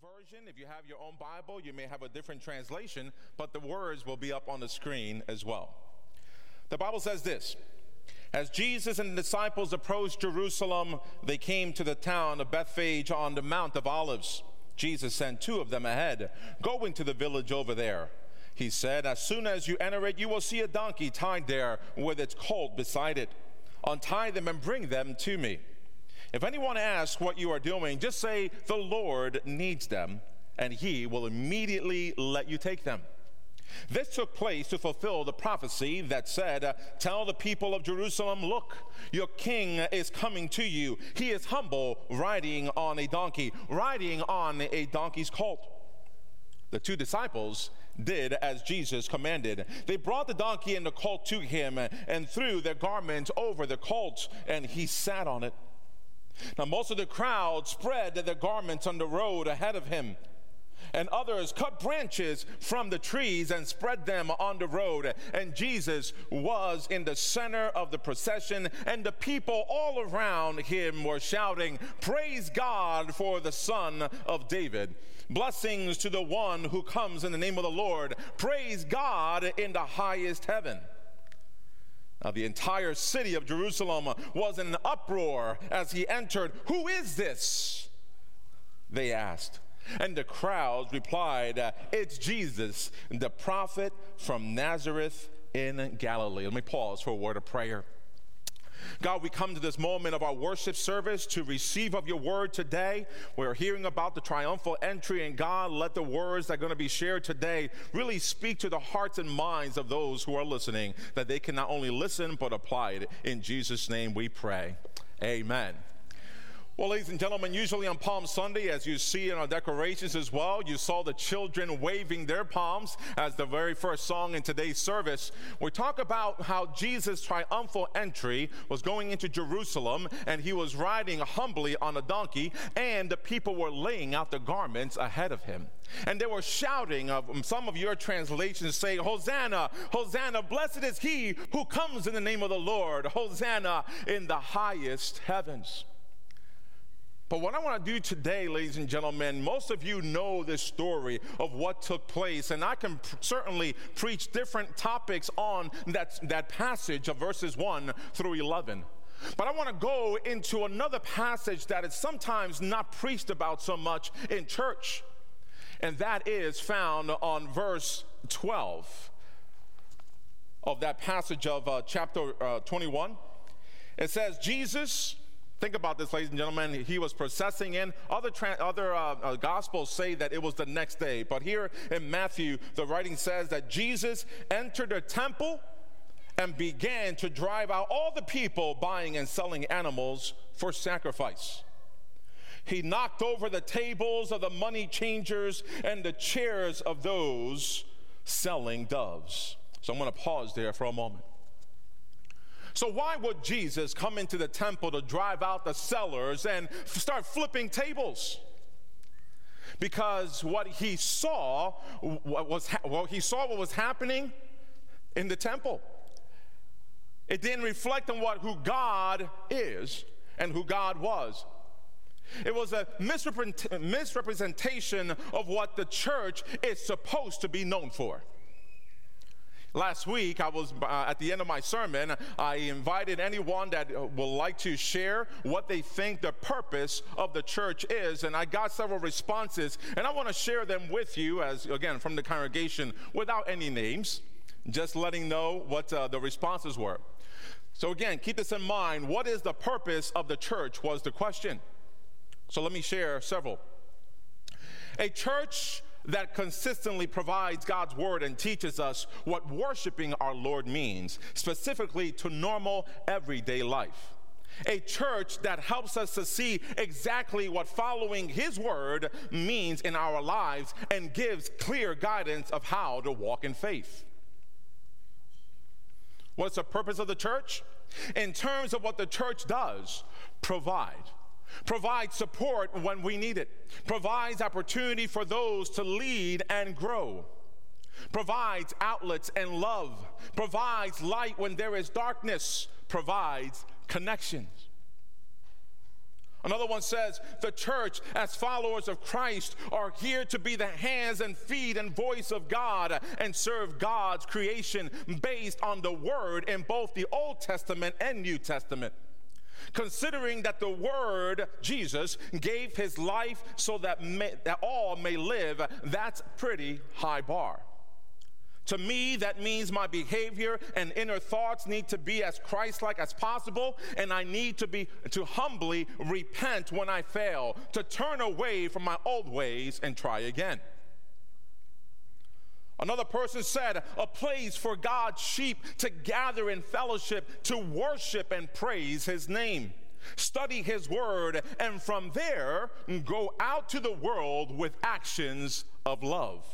version. If you have your own Bible, you may have a different translation, but the words will be up on the screen as well. The Bible says this As Jesus and the disciples approached Jerusalem, they came to the town of Bethphage on the Mount of Olives. Jesus sent two of them ahead. Go into the village over there. He said, As soon as you enter it, you will see a donkey tied there with its colt beside it. Untie them and bring them to me. If anyone asks what you are doing, just say, The Lord needs them, and he will immediately let you take them. This took place to fulfill the prophecy that said, Tell the people of Jerusalem, look, your king is coming to you. He is humble, riding on a donkey, riding on a donkey's colt. The two disciples did as Jesus commanded. They brought the donkey and the colt to him and threw their garments over the colt, and he sat on it. Now, most of the crowd spread their garments on the road ahead of him, and others cut branches from the trees and spread them on the road. And Jesus was in the center of the procession, and the people all around him were shouting, Praise God for the Son of David. Blessings to the one who comes in the name of the Lord. Praise God in the highest heaven. Now, the entire city of Jerusalem was in an uproar as he entered. Who is this? They asked. And the crowds replied, uh, It's Jesus, the prophet from Nazareth in Galilee. Let me pause for a word of prayer. God, we come to this moment of our worship service to receive of your word today. We're hearing about the triumphal entry, and God, let the words that are going to be shared today really speak to the hearts and minds of those who are listening, that they can not only listen but apply it. In Jesus' name we pray. Amen. Well, ladies and gentlemen, usually on Palm Sunday, as you see in our decorations as well, you saw the children waving their palms as the very first song in today's service. We talk about how Jesus' triumphal entry was going into Jerusalem and he was riding humbly on a donkey, and the people were laying out the garments ahead of him. And they were shouting, of um, some of your translations say, Hosanna, Hosanna, blessed is he who comes in the name of the Lord, Hosanna in the highest heavens. But what I want to do today, ladies and gentlemen, most of you know this story of what took place, and I can pr- certainly preach different topics on that, that passage of verses 1 through 11. But I want to go into another passage that is sometimes not preached about so much in church, and that is found on verse 12 of that passage of uh, chapter uh, 21. It says, Jesus Think about this, ladies and gentlemen. He was processing in. Other, other uh, uh, gospels say that it was the next day. But here in Matthew, the writing says that Jesus entered the temple and began to drive out all the people buying and selling animals for sacrifice. He knocked over the tables of the money changers and the chairs of those selling doves. So I'm going to pause there for a moment. So, why would Jesus come into the temple to drive out the sellers and start flipping tables? Because what he saw what was well, he saw what was happening in the temple. It didn't reflect on what who God is and who God was. It was a misrepresentation of what the church is supposed to be known for. Last week, I was uh, at the end of my sermon, I invited anyone that would like to share what they think the purpose of the church is, and I got several responses, and I want to share them with you, as again from the congregation, without any names, just letting know what uh, the responses were. So, again, keep this in mind. What is the purpose of the church? Was the question. So, let me share several. A church that consistently provides God's word and teaches us what worshiping our Lord means, specifically to normal everyday life. A church that helps us to see exactly what following His word means in our lives and gives clear guidance of how to walk in faith. What's the purpose of the church? In terms of what the church does, provide provides support when we need it, provides opportunity for those to lead and grow, provides outlets and love, provides light when there is darkness, provides connections. Another one says, the church, as followers of Christ, are here to be the hands and feet and voice of God and serve God's creation based on the word in both the Old Testament and New Testament. Considering that the Word, Jesus, gave his life so that, may, that all may live, that's pretty high bar. To me, that means my behavior and inner thoughts need to be as Christ-like as possible, and I need to be to humbly repent when I fail, to turn away from my old ways and try again. Another person said, a place for God's sheep to gather in fellowship, to worship and praise his name. Study his word, and from there, go out to the world with actions of love.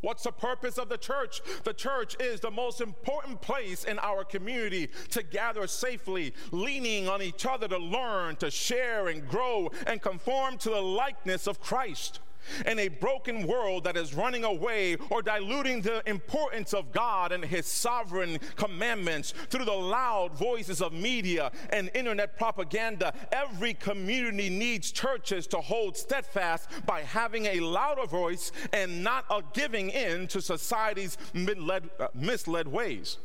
What's the purpose of the church? The church is the most important place in our community to gather safely, leaning on each other to learn, to share, and grow, and conform to the likeness of Christ in a broken world that is running away or diluting the importance of God and His sovereign commandments through the loud voices of media and internet propaganda, every community needs churches to hold steadfast by having a louder voice and not a giving in to society's misled, uh, misled ways.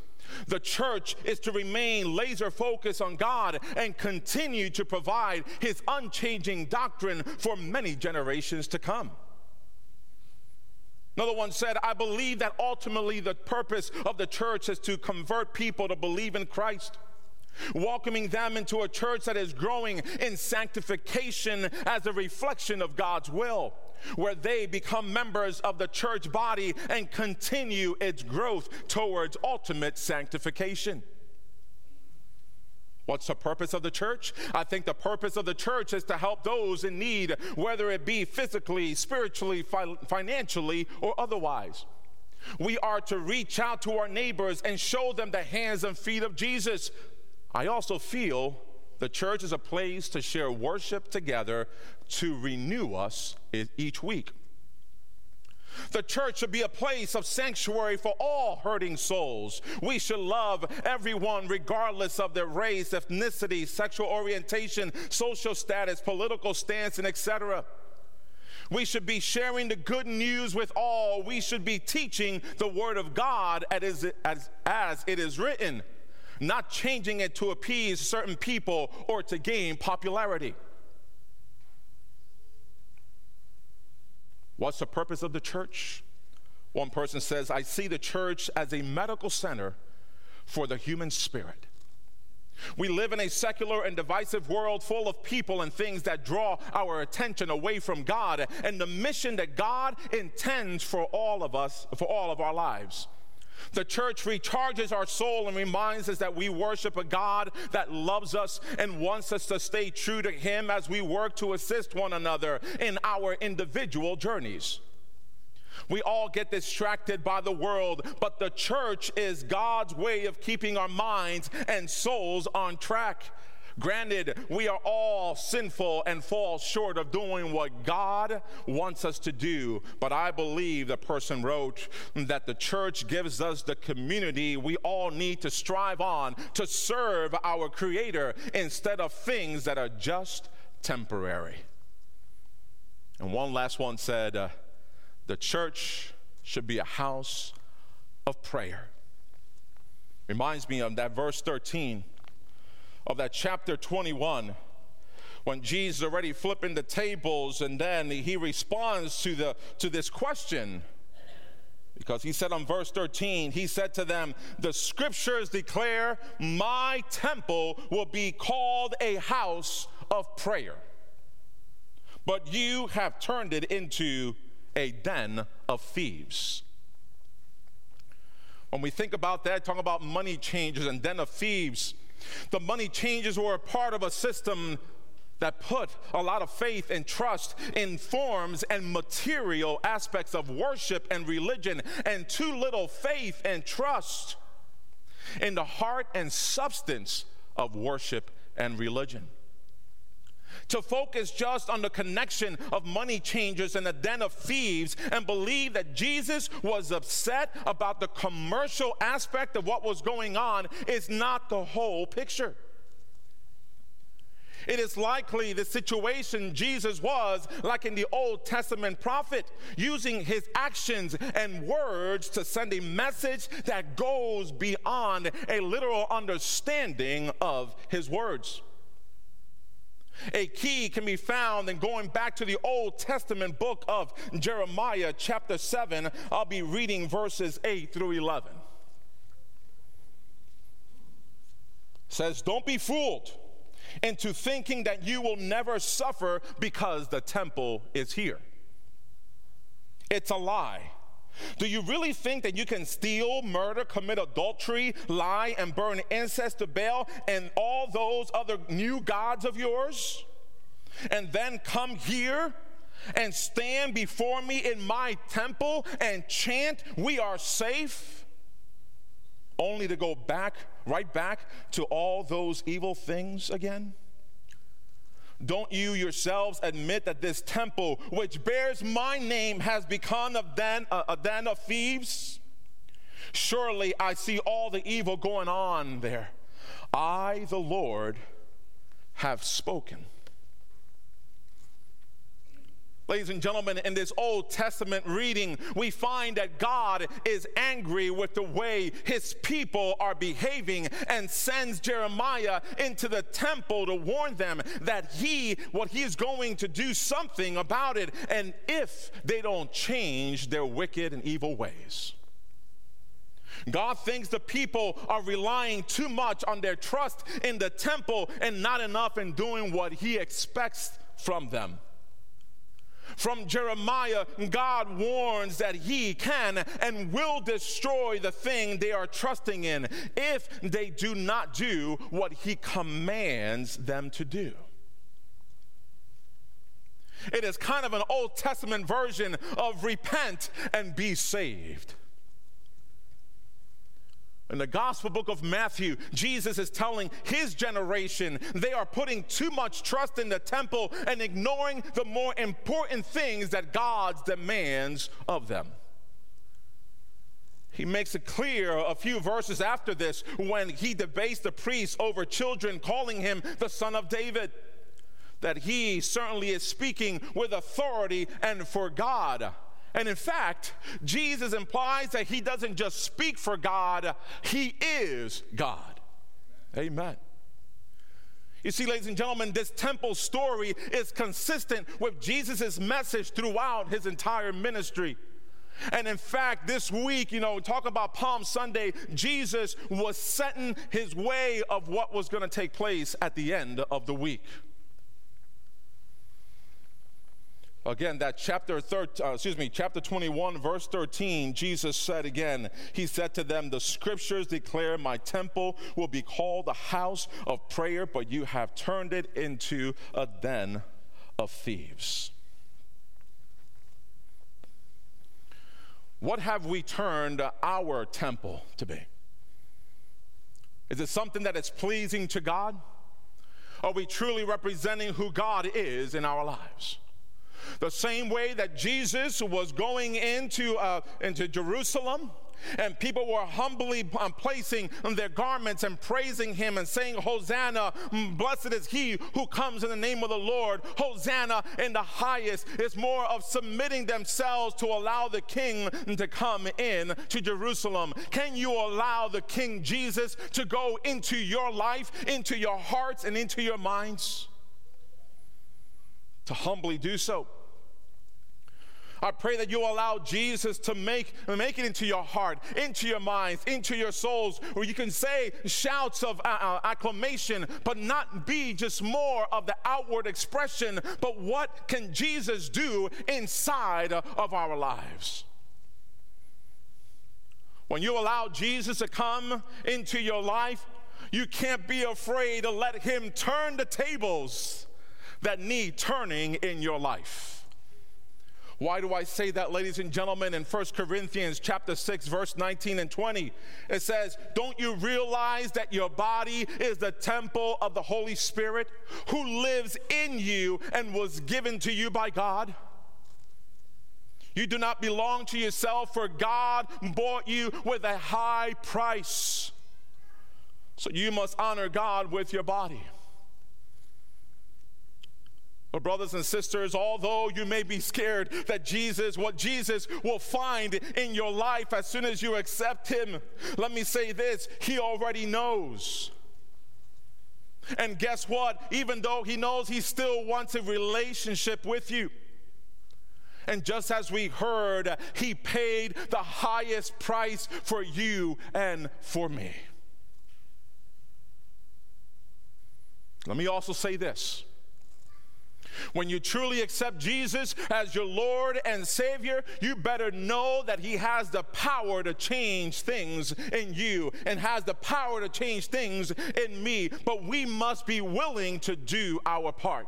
The church is to remain laser focused on God and continue to provide his unchanging doctrine for many generations to come. Another one said, I believe that ultimately the purpose of the church is to convert people to believe in Christ welcoming them into a church that is growing in sanctification as a reflection of God's will, where they become members of the church body and continue its growth towards ultimate sanctification. What's the purpose of the church? I think the purpose of the church is to help those in need, whether it be physically, spiritually, fi- financially, or otherwise. We are to reach out to our neighbors and show them the hands and feet of Jesus I also feel the church is a place to share worship together to renew us each week. The church should be a place of sanctuary for all hurting souls. We should love everyone regardless of their race, ethnicity, sexual orientation, social status, political stance, and etc. We should be sharing the good news with all. We should be teaching the word of God as, as, as it is written not changing it to appease certain people or to gain popularity. What's the purpose of the church? One person says, I see the church as a medical center for the human spirit. We live in a secular and divisive world full of people and things that draw our attention away from God and the mission that God intends for all of us, for all of our lives. The church recharges our soul and reminds us that we worship a God that loves us and wants us to stay true to Him as we work to assist one another in our individual journeys. We all get distracted by the world, but the church is God's way of keeping our minds and souls on track. Granted, we are all sinful and fall short of doing what God wants us to do, but I believe the person wrote that the church gives us the community we all need to strive on to serve our Creator instead of things that are just temporary. And one last one said, uh, the church should be a house of prayer. Reminds me of that verse 13 of that chapter 21 when Jesus already flipping the tables and then he responds to the to this question. Because he said on verse 13 he said to them the scriptures declare my temple will be called a house of prayer but you have turned it into a den of thieves. When we think about that talking about money changers and den of thieves the money changers were a part of a system that put a lot of faith and trust in forms and material aspects of worship and religion, and too little faith and trust in the heart and substance of worship and religion to focus just on the connection of money changers and the den of thieves and believe that Jesus was upset about the commercial aspect of what was going on is not the whole picture. It is likely the situation Jesus was like in the Old Testament prophet, using his actions and words to send a message that goes beyond a literal understanding of his words. A key can be found in going back to the Old Testament book of Jeremiah, chapter 7. I'll be reading verses 8 through 11. It says, Don't be fooled into thinking that you will never suffer because the temple is here. It's a lie. Do you really think that you can steal, murder, commit adultery, lie, and burn incense to Baal and all those other new gods of yours? And then come here and stand before me in my temple and chant, We are safe? Only to go back, right back to all those evil things again? Don't you yourselves admit that this temple, which bears my name, has become a den, a, den of thieves? Surely I see all the evil going on there. I, the Lord, have spoken. Ladies and gentlemen, in this Old Testament reading, we find that God is angry with the way his people are behaving and sends Jeremiah into the temple to warn them that he, what he is going to do something about it, and if they don't change their wicked and evil ways. God thinks the people are relying too much on their trust in the temple and not enough in doing what he expects from them. From Jeremiah, God warns that he can and will destroy the thing they are trusting in if they do not do what he commands them to do. It is kind of an Old Testament version of repent and be saved. In the gospel book of Matthew, Jesus is telling his generation they are putting too much trust in the temple and ignoring the more important things that God demands of them. He makes it clear a few verses after this when he debates the priests over children, calling him the son of David, that he certainly is speaking with authority and for God. And in fact, Jesus implies that he doesn't just speak for God, he is God. Amen. You see, ladies and gentlemen, this temple story is consistent with Jesus' message throughout his entire ministry. And in fact, this week, you know, talk about Palm Sunday, Jesus was setting his way of what was going to take place at the end of the week. Again, that chapter 13, uh, excuse me, chapter 21, verse 13, Jesus said again, He said to them, The scriptures declare my temple will be called a house of prayer, but you have turned it into a den of thieves. What have we turned our temple to be? Is it something that is pleasing to God? Are we truly representing who God is in our lives? The same way that Jesus was going into, uh, into Jerusalem, and people were humbly um, placing their garments and praising him and saying, Hosanna, blessed is he who comes in the name of the Lord. Hosanna in the highest is more of submitting themselves to allow the king to come in to Jerusalem. Can you allow the King Jesus to go into your life, into your hearts, and into your minds? To humbly do so. I pray that you allow Jesus to make, make it into your heart, into your minds, into your souls, where you can say shouts of uh, uh, acclamation, but not be just more of the outward expression, but what can Jesus do inside of our lives? When you allow Jesus to come into your life, you can't be afraid to let him turn the tables that need turning in your life. Why do I say that, ladies and gentlemen? In 1 Corinthians chapter 6, verse 19 and 20, it says, Don't you realize that your body is the temple of the Holy Spirit who lives in you and was given to you by God? You do not belong to yourself, for God bought you with a high price. So you must honor God with your body. But, brothers and sisters, although you may be scared that Jesus, what Jesus will find in your life as soon as you accept Him, let me say this He already knows. And guess what? Even though He knows, He still wants a relationship with you. And just as we heard, He paid the highest price for you and for me. Let me also say this when you truly accept Jesus as your Lord and Savior, you better know that He has the power to change things in you and has the power to change things in me. But we must be willing to do our part.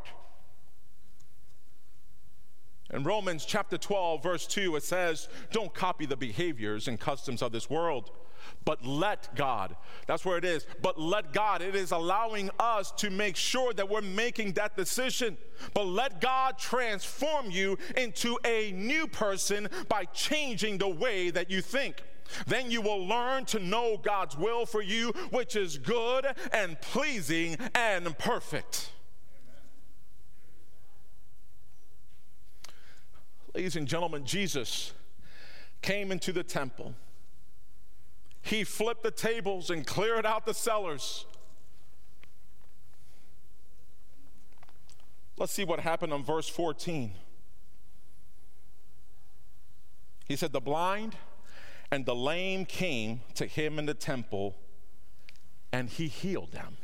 In Romans chapter 12, verse 2, it says, Don't copy the behaviors and customs of this world but let God. That's where it is. But let God. It is allowing us to make sure that we're making that decision. But let God transform you into a new person by changing the way that you think. Then you will learn to know God's will for you, which is good and pleasing and perfect. Ladies and gentlemen, Jesus came into the temple he flipped the tables and cleared out the sellers. Let's see what happened on verse 14. He said, The blind and the lame came to him in the temple, and he healed them.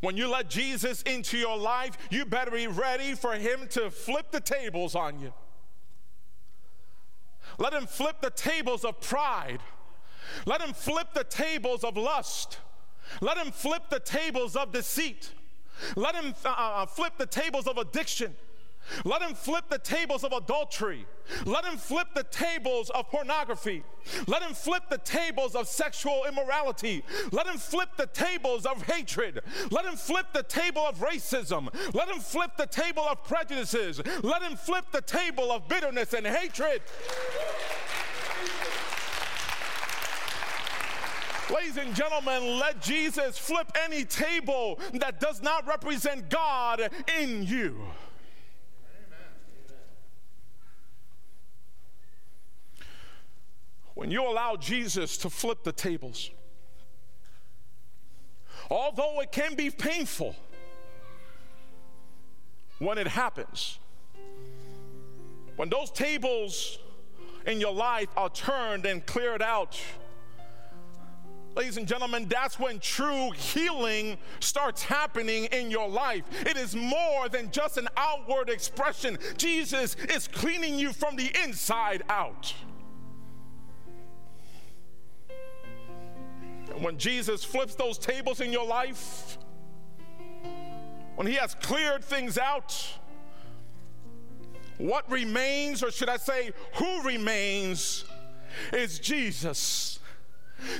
When you let Jesus into your life, you better be ready for him to flip the tables on you. Let him flip the tables of pride. Let him flip the tables of lust. Let him flip the tables of deceit. Let him uh, uh flip the tables of addiction. Let him flip the tables of adultery. Let him flip the tables of pornography. Let him flip the tables of sexual immorality. Let him flip the tables of hatred. Let him flip the table of racism. Let him flip the table of prejudices. Let him flip the table of bitterness and hatred. Ladies and gentlemen, let Jesus flip any table that does not represent God in you. When you allow Jesus to flip the tables, although it can be painful when it happens, when those tables in your life are turned and cleared out, ladies and gentlemen, that's when true healing starts happening in your life. It is more than just an outward expression, Jesus is cleaning you from the inside out. When Jesus flips those tables in your life, when He has cleared things out, what remains, or should I say, who remains, is Jesus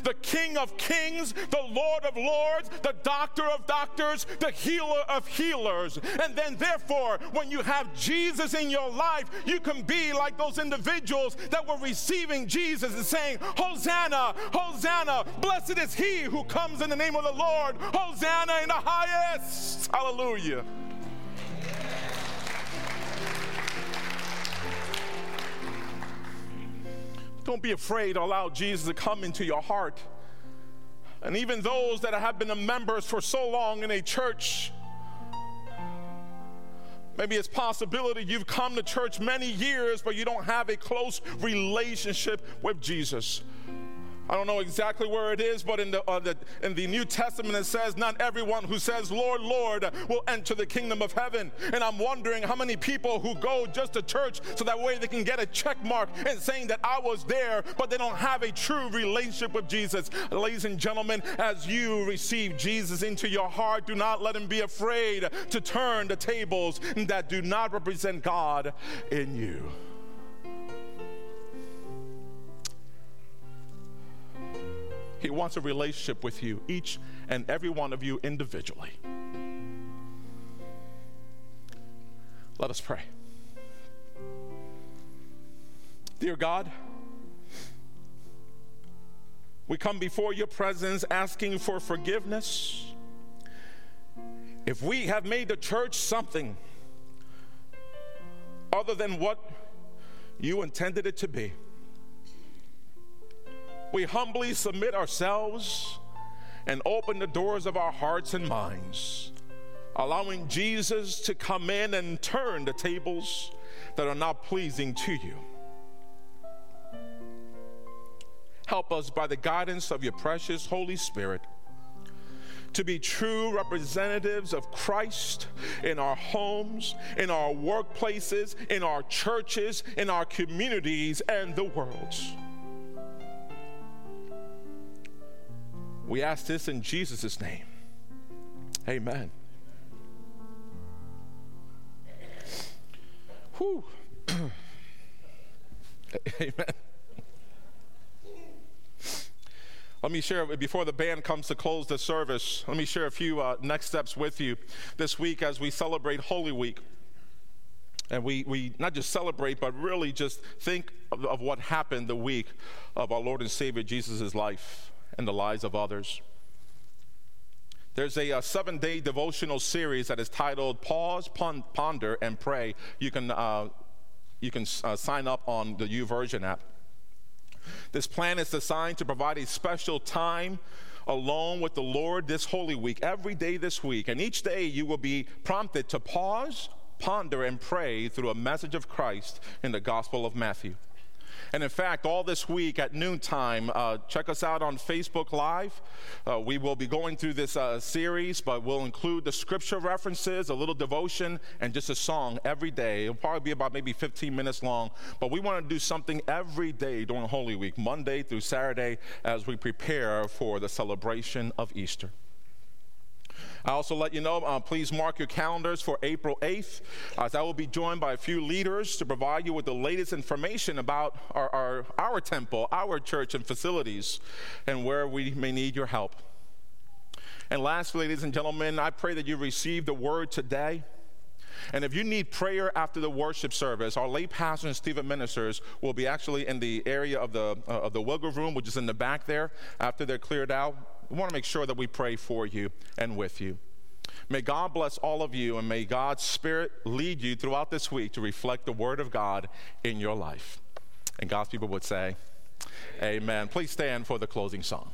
the King of kings, the Lord of lords, the doctor of doctors, the healer of healers. And then, therefore, when you have Jesus in your life, you can be like those individuals that were receiving Jesus and saying, Hosanna, Hosanna, blessed is he who comes in the name of the Lord, Hosanna in the highest. Hallelujah. Don't be afraid to allow Jesus to come into your heart. And even those that have been members for so long in a church, maybe it's possibility you've come to church many years, but you don't have a close relationship with Jesus. I don't know exactly where it is, but in the, uh, the, in the New Testament it says, Not everyone who says, Lord, Lord, will enter the kingdom of heaven. And I'm wondering how many people who go just to church so that way they can get a check mark and saying that I was there, but they don't have a true relationship with Jesus. Ladies and gentlemen, as you receive Jesus into your heart, do not let him be afraid to turn the tables that do not represent God in you. He wants a relationship with you, each and every one of you individually. Let us pray. Dear God, we come before your presence asking for forgiveness if we have made the church something other than what you intended it to be, we humbly submit ourselves and open the doors of our hearts and minds, allowing Jesus to come in and turn the tables that are not pleasing to you. Help us by the guidance of your precious Holy Spirit to be true representatives of Christ in our homes, in our workplaces, in our churches, in our communities, and the world. We ask this in Jesus' name. Amen. Whew. Amen. Let me share, before the band comes to close the service, let me share a few uh, next steps with you this week as we celebrate Holy Week. And we, we not just celebrate, but really just think of, of what happened the week of our Lord and Savior Jesus' life and the lives of others. There's a, a seven day devotional series that is titled Pause, Ponder, and Pray. You can, uh, you can uh, sign up on the YouVersion app. This plan is designed to provide a special time alone with the Lord this Holy Week, every day this week. And each day you will be prompted to pause, ponder, and pray through a message of Christ in the Gospel of Matthew. And in fact, all this week at noontime, uh, check us out on Facebook Live. Uh, we will be going through this uh, series, but we'll include the scripture references, a little devotion, and just a song every day. It'll probably be about maybe 15 minutes long, but we want to do something every day during Holy Week, Monday through Saturday, as we prepare for the celebration of Easter. I also let you know, uh, please mark your calendars for April 8th, as I will be joined by a few leaders to provide you with the latest information about our, our, our temple, our church, and facilities, and where we may need your help. And lastly, ladies and gentlemen, I pray that you receive the word today. And if you need prayer after the worship service, our late pastor and Stephen ministers will be actually in the area of the, uh, of the Wilger room, which is in the back there, after they're cleared out we want to make sure that we pray for you and with you. May God bless all of you, and may God's Spirit lead you throughout this week to reflect the Word of God in your life. And God's people would say, Amen. Please stand for the closing song.